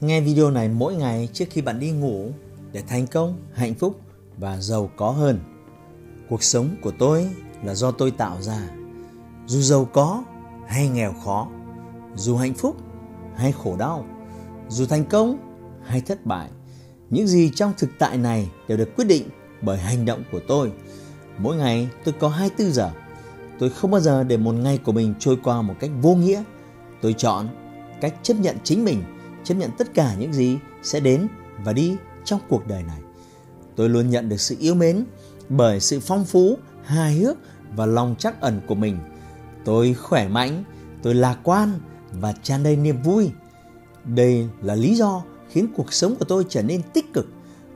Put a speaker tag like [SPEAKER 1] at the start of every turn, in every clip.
[SPEAKER 1] nghe video này mỗi ngày trước khi bạn đi ngủ để thành công, hạnh phúc và giàu có hơn. Cuộc sống của tôi là do tôi tạo ra. Dù giàu có hay nghèo khó, dù hạnh phúc hay khổ đau, dù thành công hay thất bại, những gì trong thực tại này đều được quyết định bởi hành động của tôi. Mỗi ngày tôi có 24 giờ. Tôi không bao giờ để một ngày của mình trôi qua một cách vô nghĩa. Tôi chọn cách chấp nhận chính mình, chấp nhận tất cả những gì sẽ đến và đi trong cuộc đời này. Tôi luôn nhận được sự yêu mến bởi sự phong phú, hài hước và lòng trắc ẩn của mình. Tôi khỏe mạnh, tôi lạc quan và tràn đầy niềm vui. Đây là lý do khiến cuộc sống của tôi trở nên tích cực.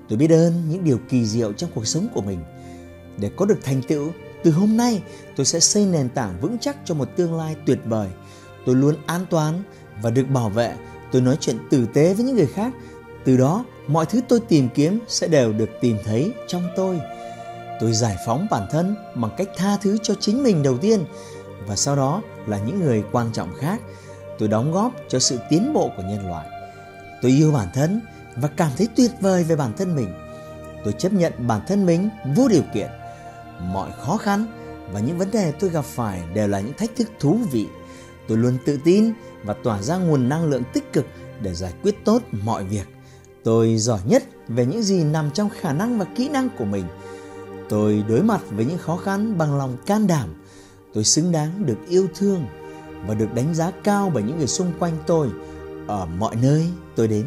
[SPEAKER 1] Tôi biết ơn những điều kỳ diệu trong cuộc sống của mình. Để có được thành tựu, từ hôm nay tôi sẽ xây nền tảng vững chắc cho một tương lai tuyệt vời. Tôi luôn an toàn và được bảo vệ. Tôi nói chuyện tử tế với những người khác. Từ đó, mọi thứ tôi tìm kiếm sẽ đều được tìm thấy trong tôi. Tôi giải phóng bản thân bằng cách tha thứ cho chính mình đầu tiên và sau đó là những người quan trọng khác. Tôi đóng góp cho sự tiến bộ của nhân loại. Tôi yêu bản thân và cảm thấy tuyệt vời về bản thân mình. Tôi chấp nhận bản thân mình vô điều kiện. Mọi khó khăn và những vấn đề tôi gặp phải đều là những thách thức thú vị. Tôi luôn tự tin và tỏa ra nguồn năng lượng tích cực để giải quyết tốt mọi việc. Tôi giỏi nhất về những gì nằm trong khả năng và kỹ năng của mình. Tôi đối mặt với những khó khăn bằng lòng can đảm. Tôi xứng đáng được yêu thương và được đánh giá cao bởi những người xung quanh tôi ở mọi nơi tôi đến.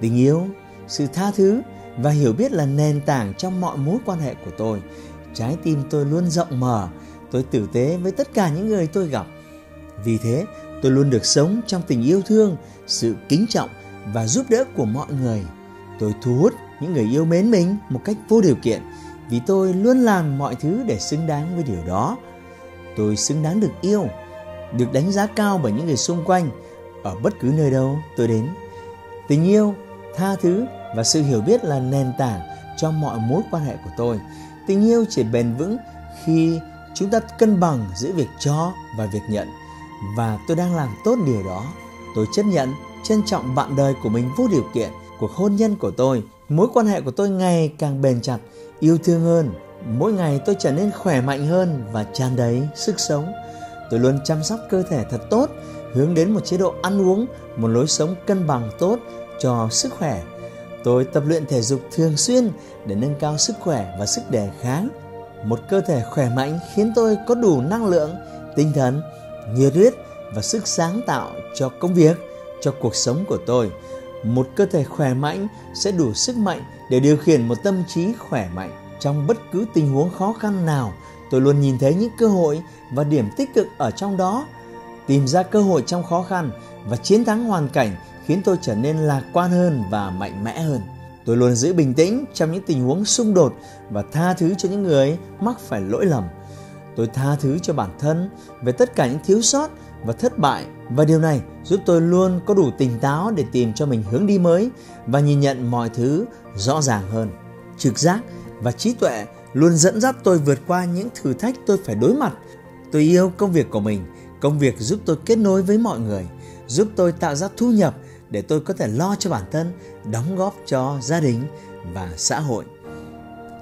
[SPEAKER 1] Tình yêu, sự tha thứ và hiểu biết là nền tảng trong mọi mối quan hệ của tôi. Trái tim tôi luôn rộng mở, tôi tử tế với tất cả những người tôi gặp. Vì thế, tôi luôn được sống trong tình yêu thương, sự kính trọng và giúp đỡ của mọi người. Tôi thu hút những người yêu mến mình một cách vô điều kiện vì tôi luôn làm mọi thứ để xứng đáng với điều đó. Tôi xứng đáng được yêu, được đánh giá cao bởi những người xung quanh ở bất cứ nơi đâu tôi đến. Tình yêu, tha thứ và sự hiểu biết là nền tảng cho mọi mối quan hệ của tôi. Tình yêu chỉ bền vững khi chúng ta cân bằng giữa việc cho và việc nhận và tôi đang làm tốt điều đó. Tôi chấp nhận, trân trọng bạn đời của mình vô điều kiện. Cuộc hôn nhân của tôi, mối quan hệ của tôi ngày càng bền chặt, yêu thương hơn. Mỗi ngày tôi trở nên khỏe mạnh hơn và tràn đầy sức sống. Tôi luôn chăm sóc cơ thể thật tốt, hướng đến một chế độ ăn uống, một lối sống cân bằng tốt cho sức khỏe. Tôi tập luyện thể dục thường xuyên để nâng cao sức khỏe và sức đề kháng. Một cơ thể khỏe mạnh khiến tôi có đủ năng lượng, tinh thần, nhiệt huyết và sức sáng tạo cho công việc, cho cuộc sống của tôi. Một cơ thể khỏe mạnh sẽ đủ sức mạnh để điều khiển một tâm trí khỏe mạnh. Trong bất cứ tình huống khó khăn nào, tôi luôn nhìn thấy những cơ hội và điểm tích cực ở trong đó. Tìm ra cơ hội trong khó khăn và chiến thắng hoàn cảnh khiến tôi trở nên lạc quan hơn và mạnh mẽ hơn. Tôi luôn giữ bình tĩnh trong những tình huống xung đột và tha thứ cho những người mắc phải lỗi lầm. Tôi tha thứ cho bản thân về tất cả những thiếu sót và thất bại và điều này giúp tôi luôn có đủ tỉnh táo để tìm cho mình hướng đi mới và nhìn nhận mọi thứ rõ ràng hơn. Trực giác và trí tuệ luôn dẫn dắt tôi vượt qua những thử thách tôi phải đối mặt. Tôi yêu công việc của mình, công việc giúp tôi kết nối với mọi người, giúp tôi tạo ra thu nhập để tôi có thể lo cho bản thân, đóng góp cho gia đình và xã hội.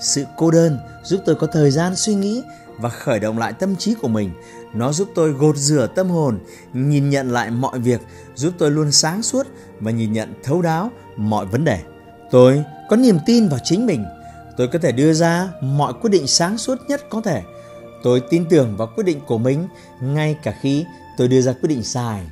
[SPEAKER 1] Sự cô đơn giúp tôi có thời gian suy nghĩ và khởi động lại tâm trí của mình. Nó giúp tôi gột rửa tâm hồn, nhìn nhận lại mọi việc, giúp tôi luôn sáng suốt và nhìn nhận thấu đáo mọi vấn đề. Tôi có niềm tin vào chính mình. Tôi có thể đưa ra mọi quyết định sáng suốt nhất có thể. Tôi tin tưởng vào quyết định của mình ngay cả khi tôi đưa ra quyết định sai.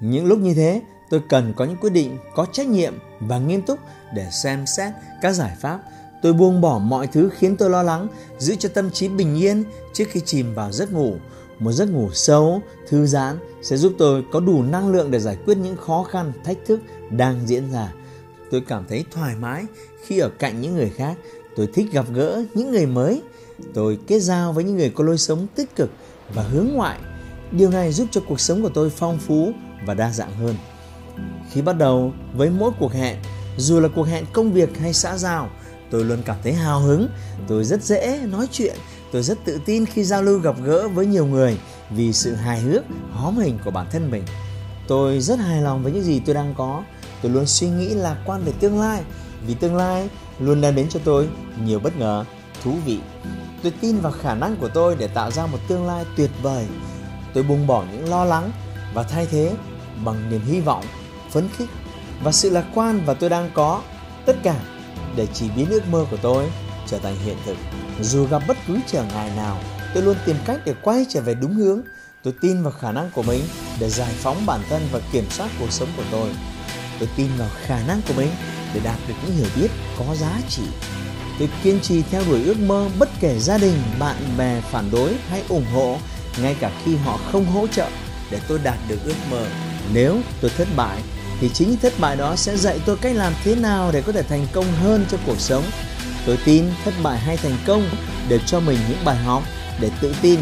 [SPEAKER 1] Những lúc như thế, tôi cần có những quyết định có trách nhiệm và nghiêm túc để xem xét các giải pháp Tôi buông bỏ mọi thứ khiến tôi lo lắng, giữ cho tâm trí bình yên trước khi chìm vào giấc ngủ. Một giấc ngủ sâu, thư giãn sẽ giúp tôi có đủ năng lượng để giải quyết những khó khăn, thách thức đang diễn ra. Tôi cảm thấy thoải mái khi ở cạnh những người khác. Tôi thích gặp gỡ những người mới. Tôi kết giao với những người có lối sống tích cực và hướng ngoại. Điều này giúp cho cuộc sống của tôi phong phú và đa dạng hơn. Khi bắt đầu với mỗi cuộc hẹn, dù là cuộc hẹn công việc hay xã giao, tôi luôn cảm thấy hào hứng. Tôi rất dễ nói chuyện. Tôi rất tự tin khi giao lưu gặp gỡ với nhiều người vì sự hài hước hóm hình của bản thân mình. Tôi rất hài lòng với những gì tôi đang có. Tôi luôn suy nghĩ lạc quan về tương lai vì tương lai luôn đem đến cho tôi nhiều bất ngờ, thú vị. Tôi tin vào khả năng của tôi để tạo ra một tương lai tuyệt vời. Tôi buông bỏ những lo lắng và thay thế bằng niềm hy vọng, phấn khích và sự lạc quan và tôi đang có. Tất cả để chỉ biến ước mơ của tôi trở thành hiện thực. Dù gặp bất cứ trở ngại nào, tôi luôn tìm cách để quay trở về đúng hướng. Tôi tin vào khả năng của mình để giải phóng bản thân và kiểm soát cuộc sống của tôi. Tôi tin vào khả năng của mình để đạt được những hiểu biết có giá trị. Tôi kiên trì theo đuổi ước mơ bất kể gia đình, bạn bè phản đối hay ủng hộ, ngay cả khi họ không hỗ trợ để tôi đạt được ước mơ. Nếu tôi thất bại thì chính thất bại đó sẽ dạy tôi cách làm thế nào để có thể thành công hơn trong cuộc sống. Tôi tin thất bại hay thành công đều cho mình những bài học để tự tin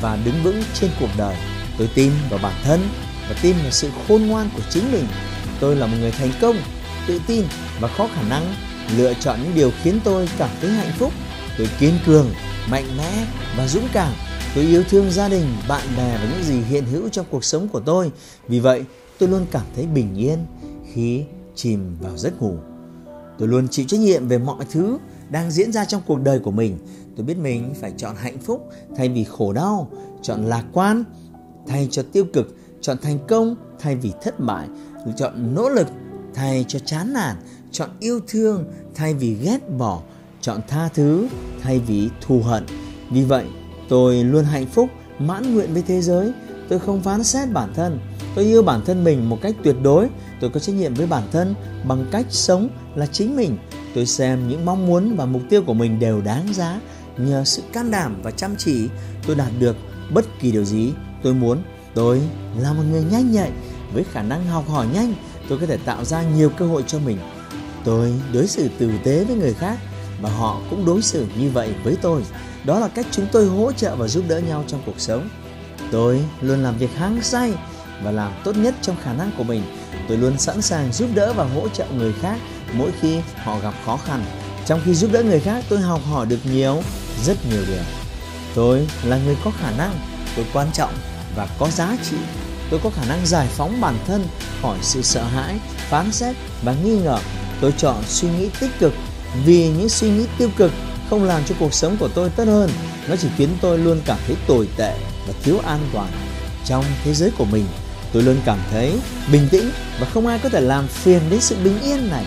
[SPEAKER 1] và đứng vững trên cuộc đời. Tôi tin vào bản thân và tin vào sự khôn ngoan của chính mình. Tôi là một người thành công, tự tin và có khả năng lựa chọn những điều khiến tôi cảm thấy hạnh phúc. Tôi kiên cường, mạnh mẽ và dũng cảm. Tôi yêu thương gia đình, bạn bè và những gì hiện hữu trong cuộc sống của tôi. Vì vậy, tôi luôn cảm thấy bình yên khi chìm vào giấc ngủ. Tôi luôn chịu trách nhiệm về mọi thứ đang diễn ra trong cuộc đời của mình. Tôi biết mình phải chọn hạnh phúc thay vì khổ đau, chọn lạc quan thay cho tiêu cực, chọn thành công thay vì thất bại, chọn nỗ lực thay cho chán nản, chọn yêu thương thay vì ghét bỏ, chọn tha thứ thay vì thù hận. Vì vậy, tôi luôn hạnh phúc, mãn nguyện với thế giới. Tôi không phán xét bản thân, tôi yêu bản thân mình một cách tuyệt đối. Tôi có trách nhiệm với bản thân bằng cách sống là chính mình. Tôi xem những mong muốn và mục tiêu của mình đều đáng giá nhờ sự can đảm và chăm chỉ. Tôi đạt được bất kỳ điều gì tôi muốn. Tôi là một người nhanh nhạy với khả năng học hỏi nhanh. Tôi có thể tạo ra nhiều cơ hội cho mình. Tôi đối xử tử tế với người khác và họ cũng đối xử như vậy với tôi. Đó là cách chúng tôi hỗ trợ và giúp đỡ nhau trong cuộc sống. Tôi luôn làm việc hăng say và làm tốt nhất trong khả năng của mình. Tôi luôn sẵn sàng giúp đỡ và hỗ trợ người khác mỗi khi họ gặp khó khăn. Trong khi giúp đỡ người khác, tôi học hỏi được nhiều, rất nhiều điều. Tôi là người có khả năng, tôi quan trọng và có giá trị. Tôi có khả năng giải phóng bản thân khỏi sự sợ hãi, phán xét và nghi ngờ. Tôi chọn suy nghĩ tích cực vì những suy nghĩ tiêu cực không làm cho cuộc sống của tôi tốt hơn. Nó chỉ khiến tôi luôn cảm thấy tồi tệ và thiếu an toàn trong thế giới của mình tôi luôn cảm thấy bình tĩnh và không ai có thể làm phiền đến sự bình yên này.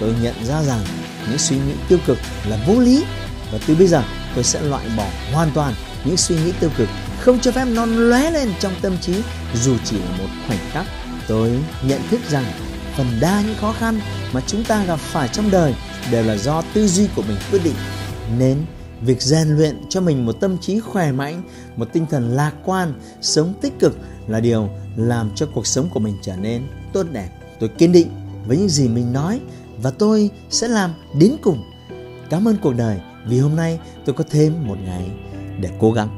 [SPEAKER 1] Tôi nhận ra rằng những suy nghĩ tiêu cực là vô lý và từ bây giờ tôi sẽ loại bỏ hoàn toàn những suy nghĩ tiêu cực không cho phép non lóe lên trong tâm trí, dù chỉ là một khoảnh khắc. Tôi nhận thức rằng phần đa những khó khăn mà chúng ta gặp phải trong đời đều là do tư duy của mình quyết định. Nên việc rèn luyện cho mình một tâm trí khỏe mạnh, một tinh thần lạc quan, sống tích cực là điều làm cho cuộc sống của mình trở nên tốt đẹp. Tôi kiên định với những gì mình nói và tôi sẽ làm đến cùng. Cảm ơn cuộc đời vì hôm nay tôi có thêm một ngày để cố gắng.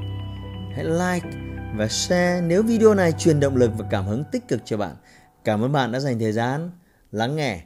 [SPEAKER 1] Hãy like và share nếu video này truyền động lực và cảm hứng tích cực cho bạn. Cảm ơn bạn đã dành thời gian lắng nghe.